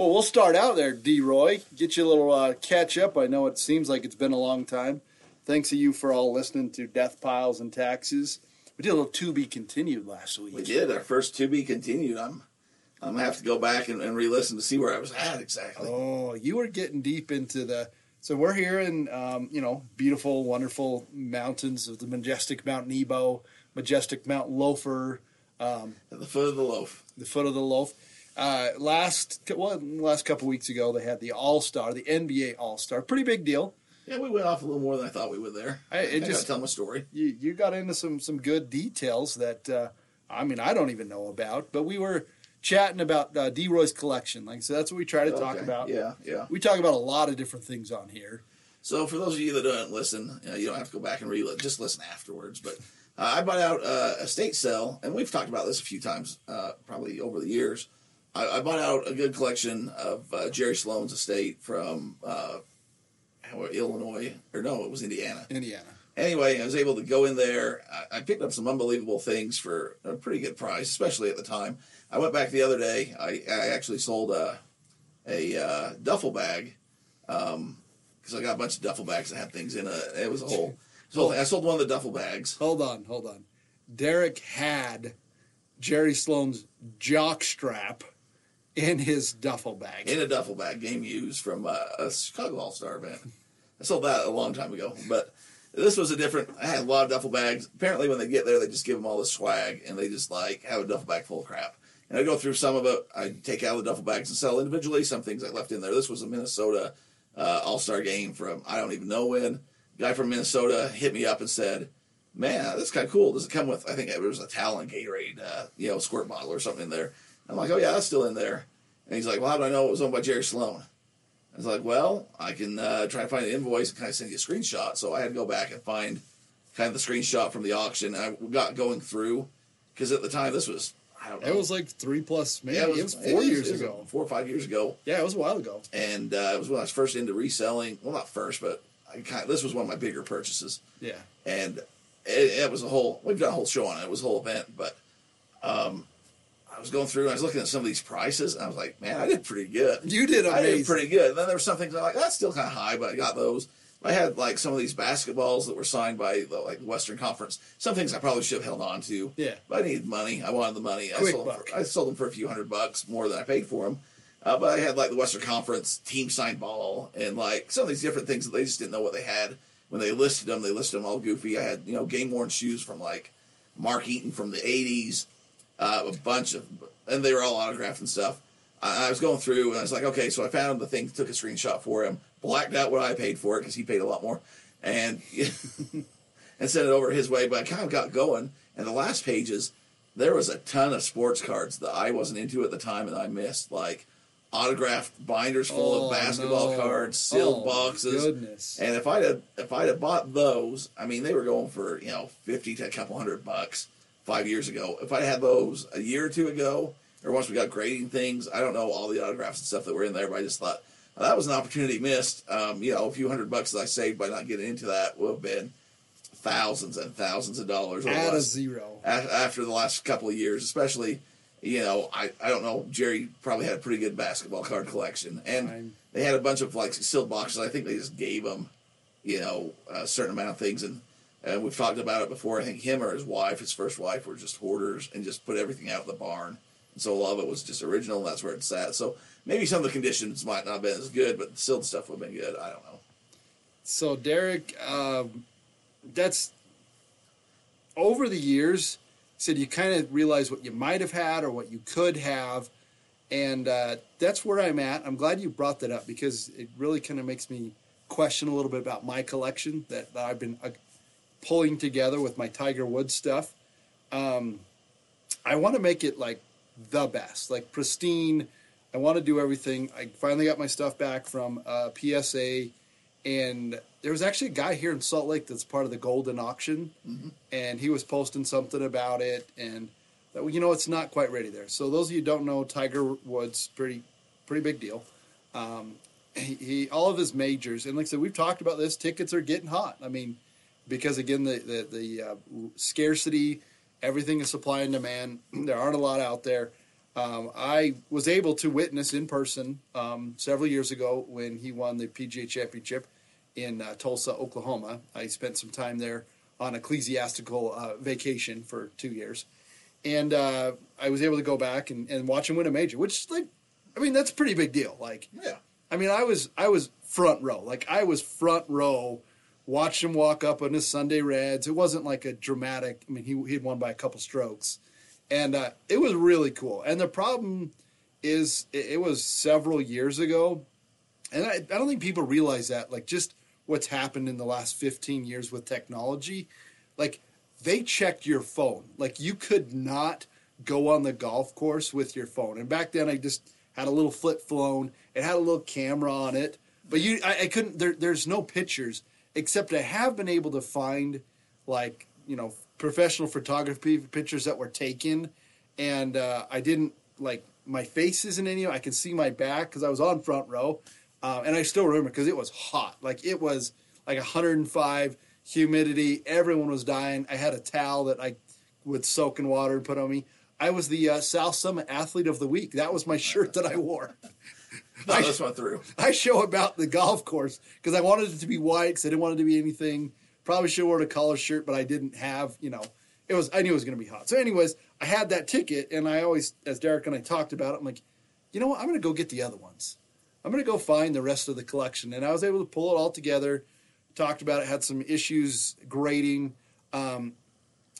Well, we'll start out there, D. Roy. Get you a little uh, catch up. I know it seems like it's been a long time. Thanks to you for all listening to Death Piles and Taxes. We did a little to be continued last week. We did our first to be continued. I'm I'm gonna have to go back and, and re-listen to see where I was at exactly. Oh, you were getting deep into the. So we're here in, um, you know, beautiful, wonderful mountains of the majestic Mount Nebo, majestic Mount Loafer, um, At the foot of the loaf. the foot of the loaf. Uh, last well, last couple weeks ago, they had the All Star, the NBA All Star, pretty big deal. Yeah, we went off a little more than I thought we would there. I- it I just- tell my story. You you got into some some good details that uh, I mean I don't even know about, but we were chatting about uh, D. Roy's collection. Like so, that's what we try to talk Okay. about. Yeah, yeah. We talk about a lot of different things on here. So for those of you that don't listen, you, know, you don't have to go back and re just listen afterwards. But uh, I bought out uh, a state sale, and we've talked about this a few times, uh, probably over the years. I, I bought out a good collection of uh, Jerry Sloan's estate from uh, Illinois, or no, it was Indiana. Indiana. Anyway, I was able to go in there. I, I picked up some unbelievable things for a pretty good price, especially at the time. I went back the other day. I, I actually sold a a uh, duffel bag because I got a bunch of duffel bags that had things in it. It was a whole. So I sold one of the duffel bags. Hold on, hold on. Derek had Jerry Sloan's jock strap in his duffel bag. in a duffel bag, game used from uh, a Chicago All Star event. I sold that a long time ago, but this was a different. I had a lot of duffel bags. Apparently, when they get there, they just give them all this swag, and they just like have a duffel bag full of crap. And I go through some of it. I take out the duffel bags and sell individually. Some things I left in there. This was a Minnesota uh, All Star game from I don't even know when. Guy from Minnesota hit me up and said, "Man, that's kind of cool. Does it come with? I think it was a Talon Gatorade, uh, you know, squirt bottle or something in there." I'm like, "Oh yeah, that's still in there." And he's like, "Well, how do I know it was owned by Jerry Sloan?" I was like, "Well, I can uh, try to find an invoice and kind of send you a screenshot." So I had to go back and find kind of the screenshot from the auction. I got going through because at the time this was I don't know. It was like three plus, maybe Yeah, it was, it four is- years it was ago. four or five years ago, Yeah, it was a while ago. and uh, it was when I was first into reselling. Well, not first, but I kind of, this was one of my bigger purchases Yeah, and it, it was a whole we've done a whole show on it. It was a whole event, but um, I was going through and I was looking at some of these prices, and I was like, man, I did pretty good. you did amazing. I did pretty good. And then there were some things I'm like, that's still kind of high, but I got those. I had like some of these basketballs that were signed by the like Western Conference. Some things I probably should have held on to. Yeah. but I needed money. I wanted the money. I sold for, I sold them for a few hundred bucks more than I paid for them. Uh, but I had like the Western Conference team signed ball and like some of these different things that they just didn't know what they had when they listed them. They listed them all goofy. I had you know game worn shoes from like Mark Eaton from the '80s, uh, a bunch of, and they were all autographed and stuff. I, I was going through and I was like, okay, so I found the thing, took a screenshot for him, blacked out what I paid for it because he paid a lot more, and and sent it over his way. But I kind of got going, and the last pages there was a ton of sports cards that I wasn't into at the time and I missed, like autographed binders full Oh, of basketball no. cards, sealed Oh, boxes. Goodness. And if I'd have if I'd have bought those, I mean, they were going for you know fifty to a couple hundred bucks five years ago. If I had those a year or two ago, or once we got grading things, I don't know all the autographs and stuff that were in there, but I just thought well, that was an opportunity missed. Um, you know, a few hundred bucks that I saved by not getting into that would have been thousands and thousands of dollars. Add a zero. after the last couple of years, especially, you know, I, I don't know, Jerry probably had a pretty good basketball card collection. And Fine. they had a bunch of like sealed boxes. I think they just gave them, you know, a certain amount of things. And, and we've talked about it before. I think him or his wife, his first wife, were just hoarders and just put everything out in the barn. And so a lot of it was just original. And that's where it's at. So maybe some of the conditions might not have been as good, but still the stuff would have been good. I don't know. So Derek, um, that's over the years. Said you kind of realize what you might have had or what you could have, and uh, that's where I'm at. I'm glad you brought that up because it really kind of makes me question a little bit about my collection that, that I've been uh, pulling together with my Tiger Woods stuff. Um, I want to make it like the best, like pristine. I want to do everything. I finally got my stuff back from uh, PSA, and there was actually a guy here in Salt Lake that's part of the Goldin Auction, and he was posting something about it, and that you know it's not quite ready there. So those of you who don't know, Tiger Woods pretty pretty big deal. Um, he, he all of his majors, and like I said, we've talked about this. Tickets are getting hot. I mean, because again, the the, the uh, scarcity Everything is supply and demand. There aren't a lot out there. Um, I was able to witness in person um, several years ago when he won the PGA Championship in uh, Tulsa, Oklahoma. I spent some time there on ecclesiastical uh, vacation for two years, and uh, I was able to go back and, and watch him win a major, which like, I mean, that's a pretty big deal. Like, Yeah. I mean, I was I was front row. Like I was front row, watched him walk up on his Sunday Reds. It wasn't like a dramatic. I mean, he he had won by a couple strokes, and uh, it was really cool. And the problem is, it, it was several years ago, and I, I don't think people realize that. Like just what's happened in the last fifteen years with technology, like they checked your phone. Like you could not go on the golf course with your phone. And back then, I just had a little flip phone. It had a little camera on it, but you, I, I couldn't. There, there's no pictures except I have been able to find like you know professional photography pictures that were taken, and uh, I didn't like my face isn't in any. I can see my back because I was on front row, um, and I still remember because it was hot. Like it was like 105 humidity. Everyone was dying. I had a towel that I would soak in water and put on me. I was the uh, South Summit Athlete of the Week. That was my shirt that I wore. No, I- this went through. I show about the golf course because I wanted it to be white because I didn't want it to be anything. Probably should have worn a collar shirt, but I didn't have, you know, it was, I knew it was going to be hot. So, anyways, I had that ticket and I always, as Derek and I talked about it, I'm like, you know what? I'm going to go get the other ones. I'm going to go find the rest of the collection. And I was able to pull it all together, talked about it, had some issues grading. Um,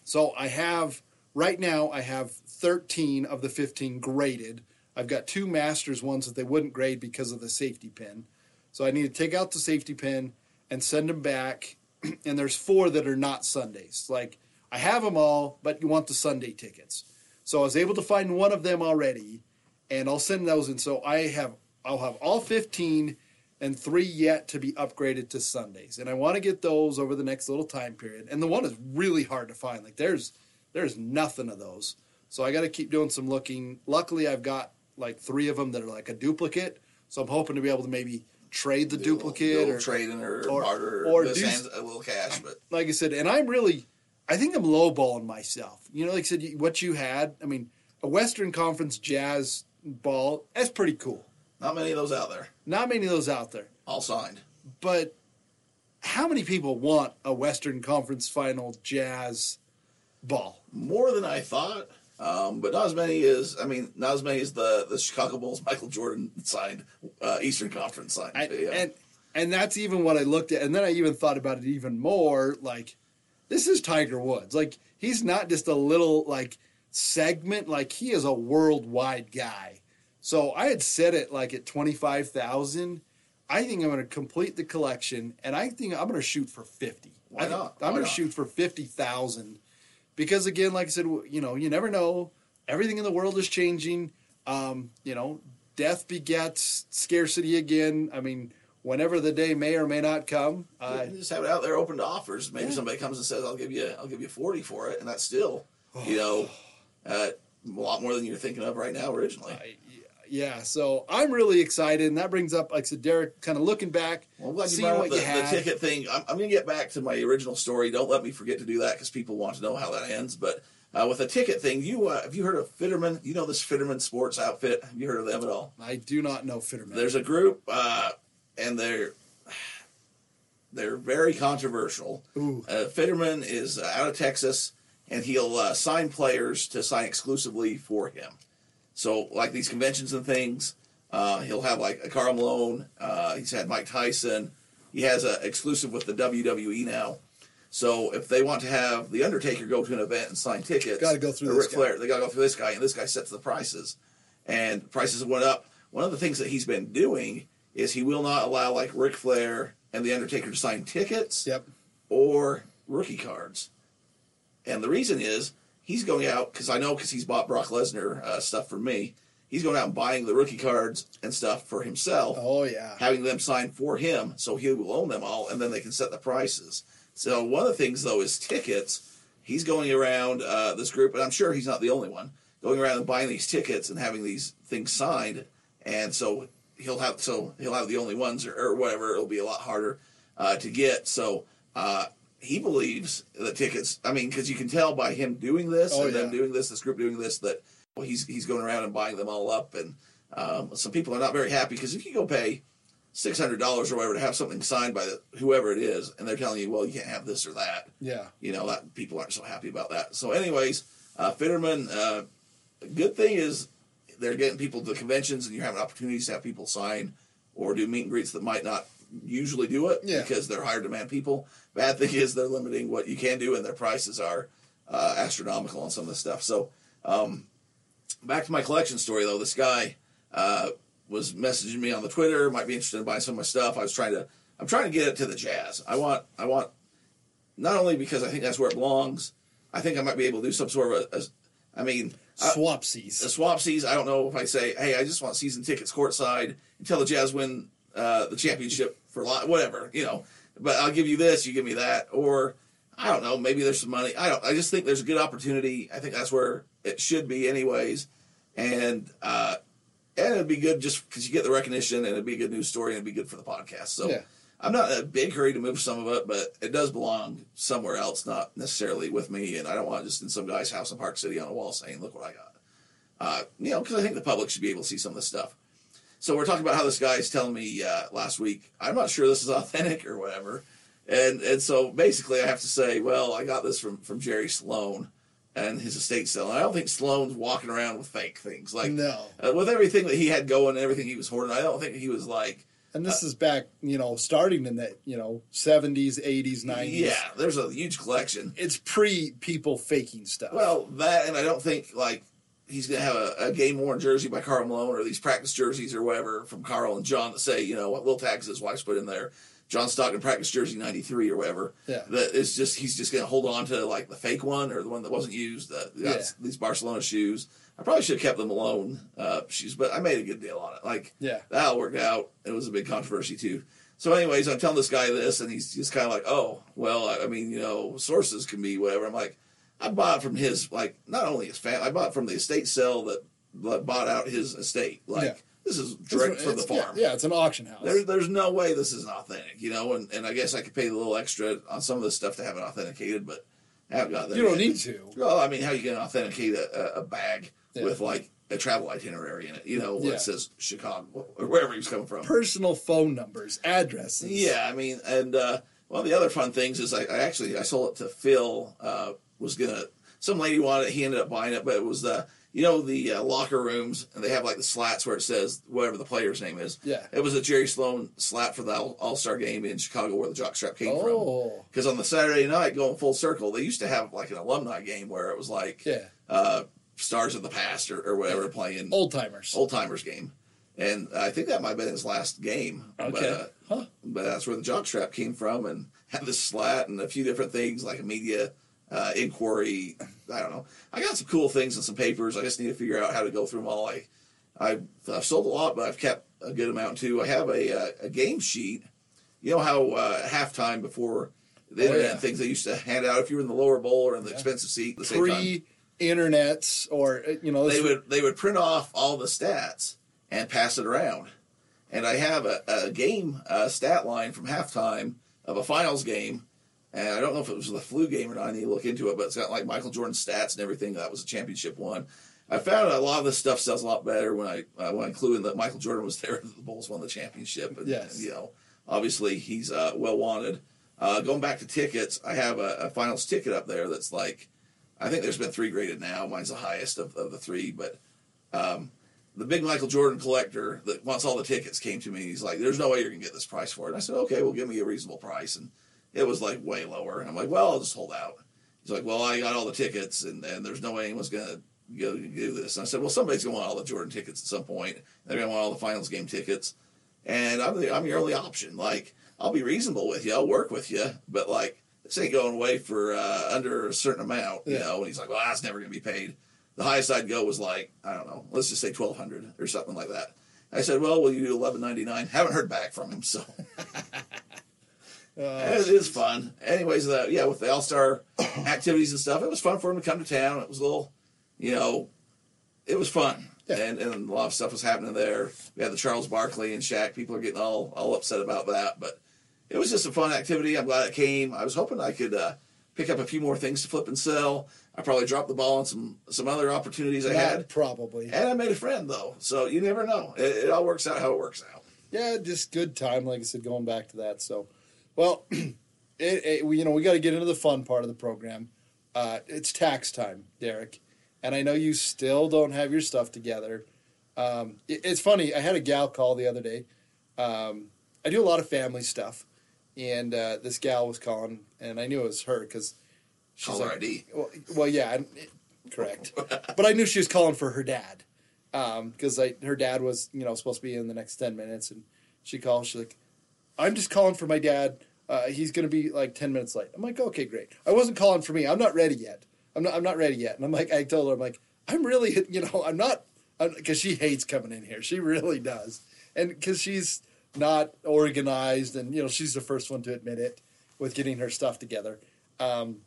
so I have, right now, I have 13 of the 15 graded. I've got two Masters ones that they wouldn't grade because of the safety pin. So I need to take out the safety pin and send them back. and there's four that are not Sundays. Like I have them all, but you want the Sunday tickets. So I was able to find one of them already, and I'll send those in. So I have I'll have all 15 and three yet to be upgraded to Sundays. And I want to get those over the next little time period. And the one is really hard to find. Like there's there's nothing of those. So I got to keep doing some looking. Luckily, I've got like three of them that are like a duplicate. So I'm hoping to be able to maybe trade the Do duplicate little or trading or, or- barter or do hands a uh, little cash, but like I said, and I'm really, I think I'm lowballing myself. You know, like I said, what you had. I mean, a Western Conference Jazz ball. That's pretty cool. not many of those out there. Not many of those out there. All signed. But how many people want a Western Conference Final Jazz ball? More than I thought. Um, but not as many as I mean, not as many as the the Chicago Bulls Michael Jordan signed uh, Eastern Conference signed. I, yeah. And and that's even what I looked at, and then I even thought about it even more. Like, this is Tiger Woods. Like, he's not just a little like segment. Like, he is a worldwide guy. So I had set it like at twenty five thousand. I think I'm going to complete the collection, and I think I'm going to shoot for fifty. Why I not? I'm going to shoot for fifty thousand because again, like I said, you know, you never know. Everything in the world is changing. Um, you know, death begets scarcity again. I mean, whenever the day may or may not come. Uh, just have it out there open to offers. Maybe Yeah. somebody comes and says, "I'll give you, I'll give you forty for it," and that's still, you know, uh, a lot more than you're thinking of right now originally. Yeah, so I'm really excited, and that brings up, like I said, Derek, kind of looking back, Well, I'm seeing what the, you the ticket thing. I'm, I'm going to get back to my original story. Don't let me forget to do that because people want to know how that ends. But uh, with the ticket thing, you uh, have you heard of Fitterman? You know this Fitterman Sports outfit? Have you heard of them at all? I do not know Fitterman. There's a group, uh, and they're they're very controversial. Ooh. Uh, Fitterman is uh, out of Texas, and he'll uh, sign players to sign exclusively for him. So, like these conventions and things, uh, he'll have like a Karl Malone. Uh, he's had Mike Tyson. He has a exclusive with the WWE now. So, if they want to have the Undertaker go to an event and sign tickets, Gotta go through or this Ric. Flair, they got to go through this guy, and this guy sets the prices, and prices went up. One of the things that he's been doing is he will not allow like Ric Flair and the Undertaker to sign tickets Yep. or rookie cards. And the reason is he's going out because I know because he's bought Brock Lesnar uh, stuff for me. He's going out and buying the rookie cards and stuff for himself, Oh yeah. having them signed for him, so he will own them all, and then they can set the prices. So one of the things though is tickets. He's going around uh, this group, and I'm sure he's not the only one going around and buying these tickets and having these things signed, and so he'll have so he'll have the only ones or, or whatever. It'll be a lot harder uh, to get. So uh, he believes the tickets. I mean, because you can tell by him doing this Oh, and them doing this, this group doing this, that well, he's he's going around and buying them all up, and um, some people are not very happy because if you go pay six hundred dollars or whatever to have something signed by the, whoever it is, and they're telling you, well, you can't have this or that, Yeah. you know, that people aren't so happy about that. So, anyways, uh, Fitterman, uh, good thing is they're getting people to conventions, and you're having opportunities to have people sign or do meet and greets that might not usually do it Yeah. because they're higher demand people. Bad thing is they're limiting what you can do, and their prices are uh, astronomical on some of this stuff. So, um, back to my collection story though. This guy uh, was messaging me on the Twitter, might be interested in buying some of my stuff. I was trying to, I'm trying to get it to the jazz. I want, I want, not only because I think that's where it belongs. I think I might be able to do some sort of a, a I mean, I- Swapsies. the swap seas. I don't know if I say, hey, I just want season tickets courtside until the Jazz win uh, the championship for li whatever, you know. But I'll give you this, you give me that, or I don't know. Maybe there's some money. I don't. I just think there's a good opportunity. I think that's where it should be, anyways. And uh, and it'd be good just because you get the recognition, and it'd be a good news story, and it'd be good for the podcast. So. Yeah. I'm not in a big hurry to move some of it, but it does belong somewhere else, not necessarily with me. And I don't want it just in some guy's house in Park City on a wall saying, "Look what I got." uh, you know, because I think the public should be able to see some of this stuff. So we're talking about how this guy is telling me uh, last week. I'm not sure this is authentic or whatever, and and so basically I have to say, well, I got this from from Jerry Sloan and his estate sale. And I don't think Sloan's walking around with fake things like no. uh, with everything that he had going and everything he was hoarding. I don't think he was like, And this is back, you know, starting in the, you know, 70s, 80s, 90s. yeah, there's a huge collection. It's pre people faking stuff. Well, that and I don't think like he's gonna have a, a game worn jersey by Karl Malone or these practice jerseys or whatever from Karl and John that say, you know, what Will Tags his wife's put in there. John Stockton practice jersey ninety three or whatever. Yeah. That it's just he's just gonna hold on to like the fake one or the one that wasn't used. Uh, got Yeah. these Barcelona shoes. I probably should have kept the Malone uh, shoes, but I made a good deal on it. Like Yeah. that all worked out. It was a big controversy too. So, anyways, I'm telling this guy this, and he's just kind of like, "Oh, well, I- I mean, you know, sources can be whatever." I'm like, I bought from his like not only his family, I bought from the estate sale that, that bought out his estate. Like Yeah. this is It's- direct from the farm. Yeah, yeah, it's an auction house. There, there's no way this is authentic, you know, and, and I guess I could pay a little extra on some of this stuff to have it authenticated, but I haven't got there. you don't yet. need to. Well, I mean, how you going to authenticate a, a, bag Yeah. with like a travel itinerary in it? You know, Yeah. it says Chicago or wherever he was coming from. Personal phone numbers, addresses. Yeah, I mean, and uh, one of the other fun things is I, I actually I sold it to Phil. Uh, was gonna some lady wanted it. He ended up buying it, but it was the you know the uh, locker rooms and they have like the slats where it says whatever the player's name is. Yeah. It was a Jerry Sloan slat for the All Star game in Chicago where the jockstrap came from. Oh, Because on the Saturday night, going full circle, they used to have like an alumni game where it was like yeah. uh, stars of the past or, or whatever playing Old timers. old timers game, and I think that might have been his last game. But, Okay. uh, Huh. but that's where the jockstrap came from, and had this slat and a few different things like a media uh, inquiry. I don't know. I got some cool things and some papers. I just need to figure out how to go through them all. I, I've, I've sold a lot, but I've kept a good amount too. I have a uh, a game sheet. You know how uh, halftime before the Oh, internet yeah. things they used to hand out if you were in the lower bowl or in the Yeah. expensive seat at the Pre internets or, uh, you know, they would they would print off all the stats and pass it around. And I have a, a game uh, stat line from halftime of a finals game, and I don't know if it was the flu game or not. I need to look into it, but it's got like Michael Jordan stats and everything. That was a championship one. I found a lot of this stuff sells a lot better when I uh, when I include in that Michael Jordan was there. The Bulls won the championship, and, Yes. and, you know, obviously he's uh, well wanted. Uh, going back to tickets, I have a, a finals ticket up there that's like I think there's been three graded now. Mine's the highest of, of the three, but um, the big Michael Jordan collector that wants all the tickets came to me. He's like, "There's no way you're gonna get this price for it." And I said, "Okay, well, give me a reasonable price." And it was like way lower. And I'm like, "Well, I'll just hold out." He's like, "Well, I got all the tickets, and, and there's no way anyone's gonna go do this." And I said, "Well, somebody's gonna want all the Jordan tickets at some point. They're gonna want all the finals game tickets, and I'm the, I'm your only option. Like, I'll be reasonable with you. I'll work with you, but like." This ain't going away for uh, under a certain amount, you Yeah. know. And he's like, "Well, that's never going to be paid." The highest I'd go was like, I don't know, let's just say twelve hundred or something like that. I said, "Well, will you do eleven ninety nine? Haven't heard back from him, so uh, it is fun. Anyways, the, yeah, with the All Star activities and stuff, it was fun for him to come to town. It was a little, you know, it was fun, Yeah. and and a lot of stuff was happening there. We had the Charles Barkley and Shaq. People are getting all all upset about that, but it was just a fun activity. I'm glad it came. I was hoping I could uh, pick up a few more things to flip and sell. I probably dropped the ball on some some other opportunities I had, probably. and I made a friend though. So you never know. It, it all works out how it works out. yeah, just good time. Like I said, going back to that. So, well, it, it, we, you know, we got to get into the fun part of the program. Uh, it's tax time, Derek, and I know you still don't have your stuff together. Um, it, it's funny. I had a gal call the other day. Um, I do a lot of family stuff, and uh, this gal was calling, and I knew it was her because she's like, ID. Well, well, yeah, correct. but I knew she was calling for her dad because I her dad was you know supposed to be in the next ten minutes, and she called. She's like, "I'm just calling for my dad. Uh, he's going to be like ten minutes late." I'm like, "Okay, great." I wasn't calling for me. I'm not ready yet. I'm not. I'm not ready yet. And I'm like, I told her, I'm like, I'm really, you know, I'm not because she hates coming in here. She really does, and because she's not organized, and you know, she's the first one to admit it with getting her stuff together. Um,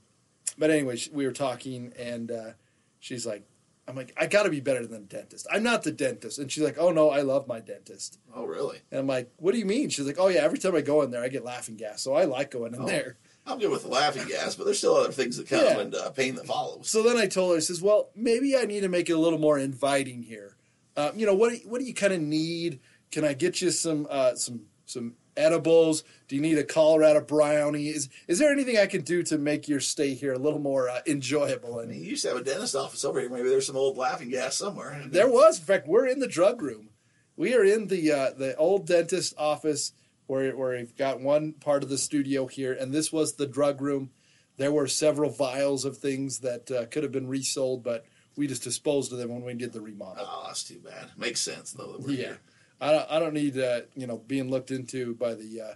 but anyway, we were talking, and uh, she's like, "I'm like, I got to be better than a dentist. I'm not the dentist." And she's like, "Oh no, I love my dentist." Oh, really? And I'm like, "What do you mean?" She's like, "Oh yeah, every time I go in there, I get laughing gas, so I like going in Oh. there." I'm good with the laughing gas, but there's still other things that come Yeah. and uh, pain that follows. So then I told her, I says, "Well, maybe I need to make it a little more inviting here. Um, you know, what do you- what do you kind of need? Can I get you some uh, some some edibles? Do you need a Colorado brownie? Is is there anything I can do to make your stay here a little more uh, enjoyable?" And you used to have a dentist office over here. Maybe there's some old laughing gas somewhere. There was, in fact, we're in the drug room. We are in the uh, the old dentist office where where we've got one part of the studio here, and this was the drug room. There were several vials of things that uh, could have been resold, but we just disposed of them when we did the remodel. Oh, that's too bad. Makes sense though. That we're yeah, here. I don't I don't need uh, you know being looked into by the. Uh,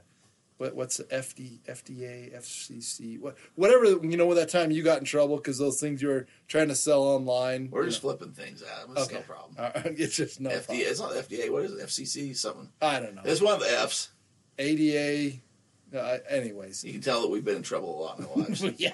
what, what's the FD, FDA, FCC, what, whatever, you know, at that time you got in trouble because those things you were trying to sell online. We're just flipping things out. It's no problem. know. Uh, it's just no FDA. problem. It's not FDA. What is it? FCC something. I don't know. It's one of the F's. ADA. Uh, anyways, You can tell that we've been in trouble a lot in our lives. yeah.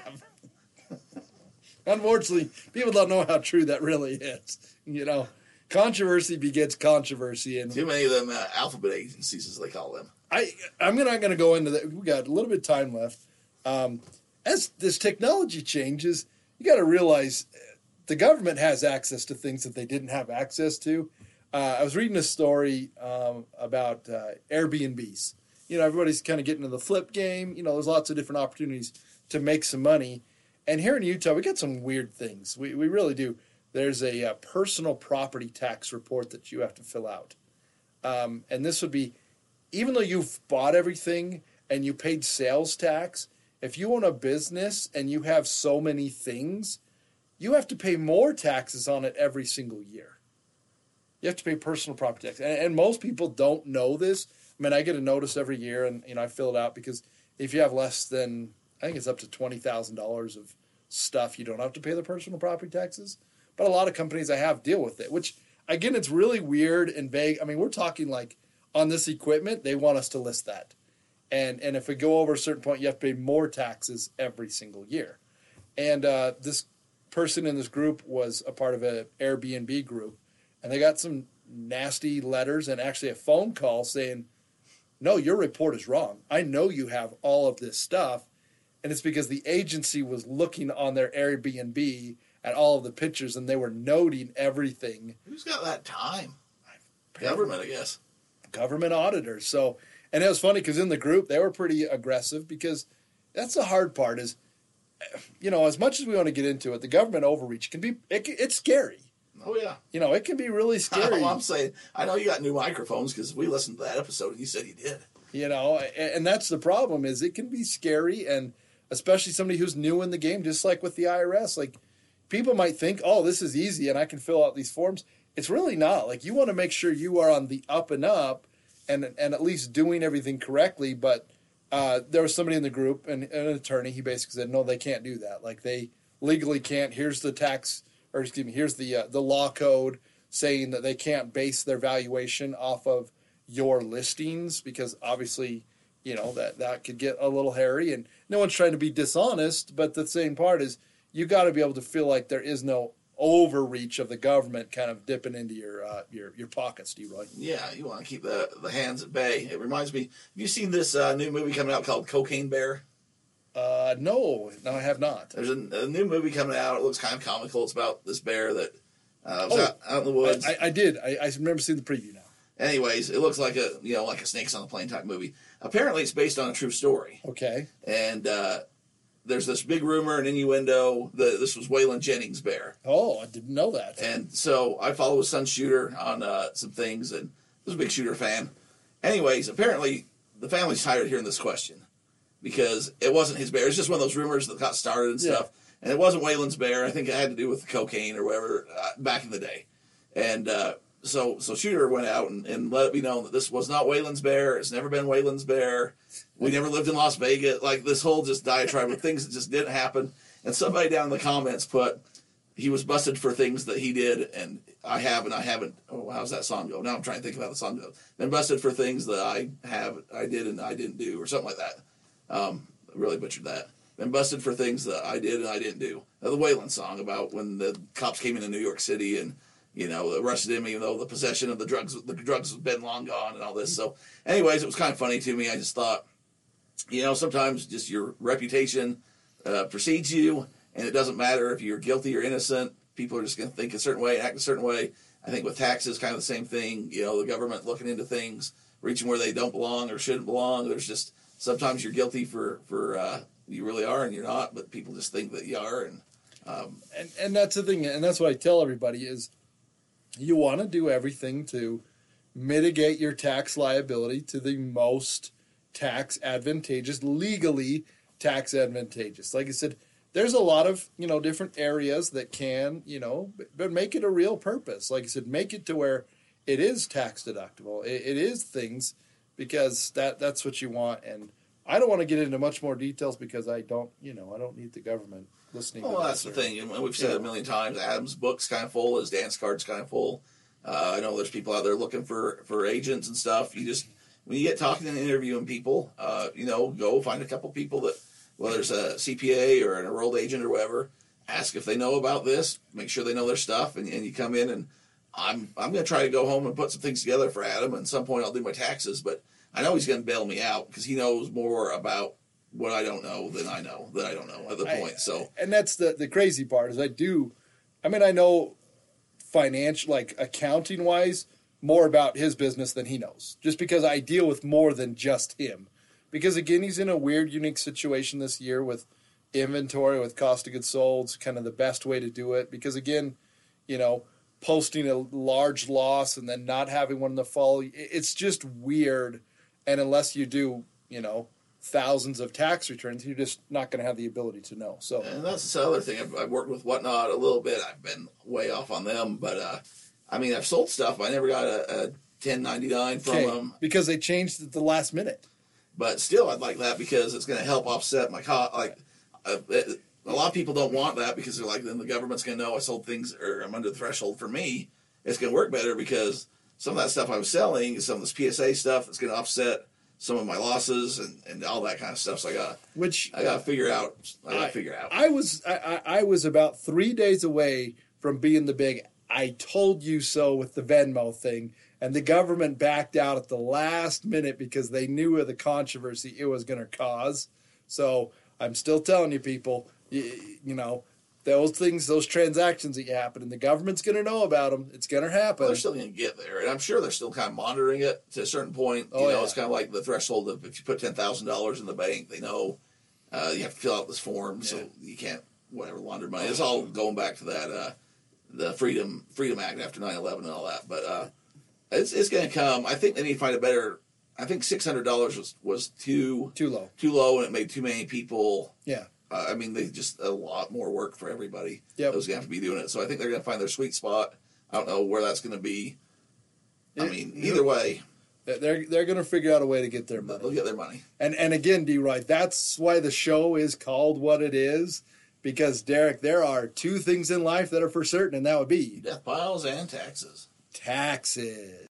Unfortunately, people don't know how true that really is. You know, controversy begets controversy, and Too many of them uh, alphabet agencies, as they call them. I I'm not going to go into that. We got a little bit of time left. Um, as this technology changes, you got to realize uh, the government has access to things that they didn't have access to. Uh, I was reading a story um, about uh, Airbnbs. You know, everybody's kind of getting into the flip game. You know, there's lots of different opportunities to make some money. And here in Utah, we got some weird things. We, we really do. There's a, uh personal property tax report that you have to fill out. Um, and this would be, even though you've bought everything and you paid sales tax, if you own a business and you have so many things, you have to pay more taxes on it every single year. You have to pay personal property tax, and, and most people don't know this. I mean, I get a notice every year, and you know I fill it out because if you have less than I think it's up to twenty thousand dollars of stuff, you don't have to pay the personal property taxes. But a lot of companies I have deal with it, which again, it's really weird and vague. I mean, we're talking like on this equipment, they want us to list that, and and if we go over a certain point, you have to pay more taxes every single year. And uh, this person in this group was a part of an Airbnb group, and they got some nasty letters and actually a phone call saying, "No, your report is wrong. I know you have all of this stuff." And it's because the agency was looking on their Airbnb at all of the pictures and they were noting everything Who's got that time? Government, I guess. government auditors. So, and it was funny because in the group they were pretty aggressive because that's the hard part is, you know, as much as we want to get into it, the government overreach can be it, it's scary. Oh yeah. You know, it can be really oh, scary. Well, I'm saying, I know you got new microphones because we listened to that episode and you said you did. you know, and, and that's the problem is it can be scary and especially somebody who's new in the game, just like with the IRS. Like people might think, oh, this is easy and I can fill out these forms. It's really not. Like you want to make sure you are on the up and up and and at least doing everything correctly. But uh, there was somebody in the group, and an attorney. He basically said, no, they can't do that. Like they legally can't. Here's the tax, or excuse me, here's the uh, the law code saying that they can't base their valuation off of your listings because obviously, you know that that could get a little hairy. And no one's trying to be dishonest, but the same part is you got to be able to feel like there is no overreach of the government kind of dipping into your uh, your your pockets, Roy. Yeah, you want to keep the the hands at bay. It reminds me. Have you seen this uh, new movie coming out called Cocaine Bear? Uh, no, no, I have not. There's a, a, new movie coming out. It looks kind of comical. It's about this bear that uh, was Oh, out, out in the woods. I, I did. I, I remember seeing the preview now. Anyways, it looks like a you know like a snakes on the plane type movie. Apparently, it's based on a true story, Okay. and uh, there's this big rumor and innuendo that this was Waylon Jennings' bear. Oh, I didn't know that. And so I follow his son Shooter on uh, some things, and I was a big Shooter fan. Anyways, apparently the family's tired of hearing this question because it wasn't his bear. It's just one of those rumors that got started and Yeah. stuff. And it wasn't Waylon's bear. I think it had to do with the cocaine or whatever uh, back in the day. And uh, so so Shooter went out and, and let it be known that this was not Waylon's bear. It's never been Waylon's bear. We never lived in Las Vegas. Like this whole just diatribe of things that just didn't happen. And somebody down in the comments put, he was busted for things that he did, and I have and I haven't. Oh, how's that song go? Now I'm trying to think about the song go. Been busted for things that I have, I did and I didn't do, or something like that. Um, really butchered that. Been busted for things that I did and I didn't do. The Waylon song about when the cops came into New York City and you know arrested him, even though the possession of the drugs, the drugs had been long gone and all this. So, anyways, it was kind of funny to me. I just thought, you know, sometimes just your reputation uh, precedes you, and it doesn't matter if you're guilty or innocent. People are just going to think a certain way, act a certain way. I think with taxes, kind of the same thing. You know, the government looking into things, reaching where they don't belong or shouldn't belong. There's just sometimes you're guilty for for uh, you really are and you're not, but people just think that you are. And um, and and that's the thing, and that's what I tell everybody is, you want to do everything to mitigate your tax liability to the most tax advantageous, legally tax advantageous. Like I said, there's a lot of you know different areas that can you know, but- make it a real purpose. Like I said, make it to where it is tax deductible. It, it is things because that that's what you want and. I don't want to get into much more details because I don't, you know, I don't need the government listening. well, that's the or- thing, and we've said it a million times. Adam's book's kind of full. His dance card's kind of full. Uh, I know there's people out there looking for for agents and stuff. You just when you get talking and interviewing people, uh, you know, go find a couple people that whether it's a CPA or an enrolled agent or whatever. Ask if they know about this. Make sure they know their stuff, and, and you come in and I'm I'm going to try to go home and put some things together for Adam. And at some point, I'll do my taxes, but I know he's going to bail me out because he knows more about what I don't know than I know that I don't know at the I- point. So and that's the the crazy part is I do, I mean I know financial like accounting wise more about his business than he knows just because I deal with more than just him because again he's in a weird unique situation this year with inventory with cost of goods sold it's kind of the best way to do it because again you know posting a large loss and then not having one in the fall it's just weird and unless you do you know thousands of tax returns you're just not going to have the ability to know so And that's the other thing. I've, I've worked with Whatnot a little bit. I've been way off on them, but uh, I mean, I've sold stuff. I never got a, a 1099 from Okay, them, because they changed at the last minute. but still, I'd like that because it's going to help offset my cost. Like, uh, it, a lot of people don't want that because they're like, then the government's going to know I sold things or I'm under the threshold. For me, it's going to work better because some of that stuff I was selling, some of this PSA stuff, that's going to offset some of my losses and, and all that kind of stuff. So I got Which I got to figure out. I got to figure out. I was I, I, I was about three days away from being the big I told you so with the Venmo thing, and the government backed out at the last minute because they knew of the controversy it was going to cause. So I'm still telling you, people, you, you know. Those things, those transactions that happen, and the government's going to know about them. It's going to happen. Well, they're still going to get there, and I'm sure they're still kind of monitoring it to a certain point. You Oh, know, yeah. it's kind of like the threshold of if you put ten thousand dollars in the bank, they know uh, you have to fill out this form, Yeah. so you can't whatever launder money. It's all going back to that uh, the Freedom Freedom Act after 9-11 and all that. But uh, it's it's going to come. I think they need to find a better. I think six hundred dollars was was too Too low. too low, and it made too many people. Yeah. Uh, I mean, they just a lot more work for everybody. That was going to have to be doing it. So I think they're going to find their sweet spot. I don't know where that's going to be. I mean, either way, They're they're going to figure out a way to get their money. they'll get their money. And and again, D. Right, that's why the show is called what it is. Because Derek, there are two things in life that are for certain, and that would be Death piles and taxes. taxes.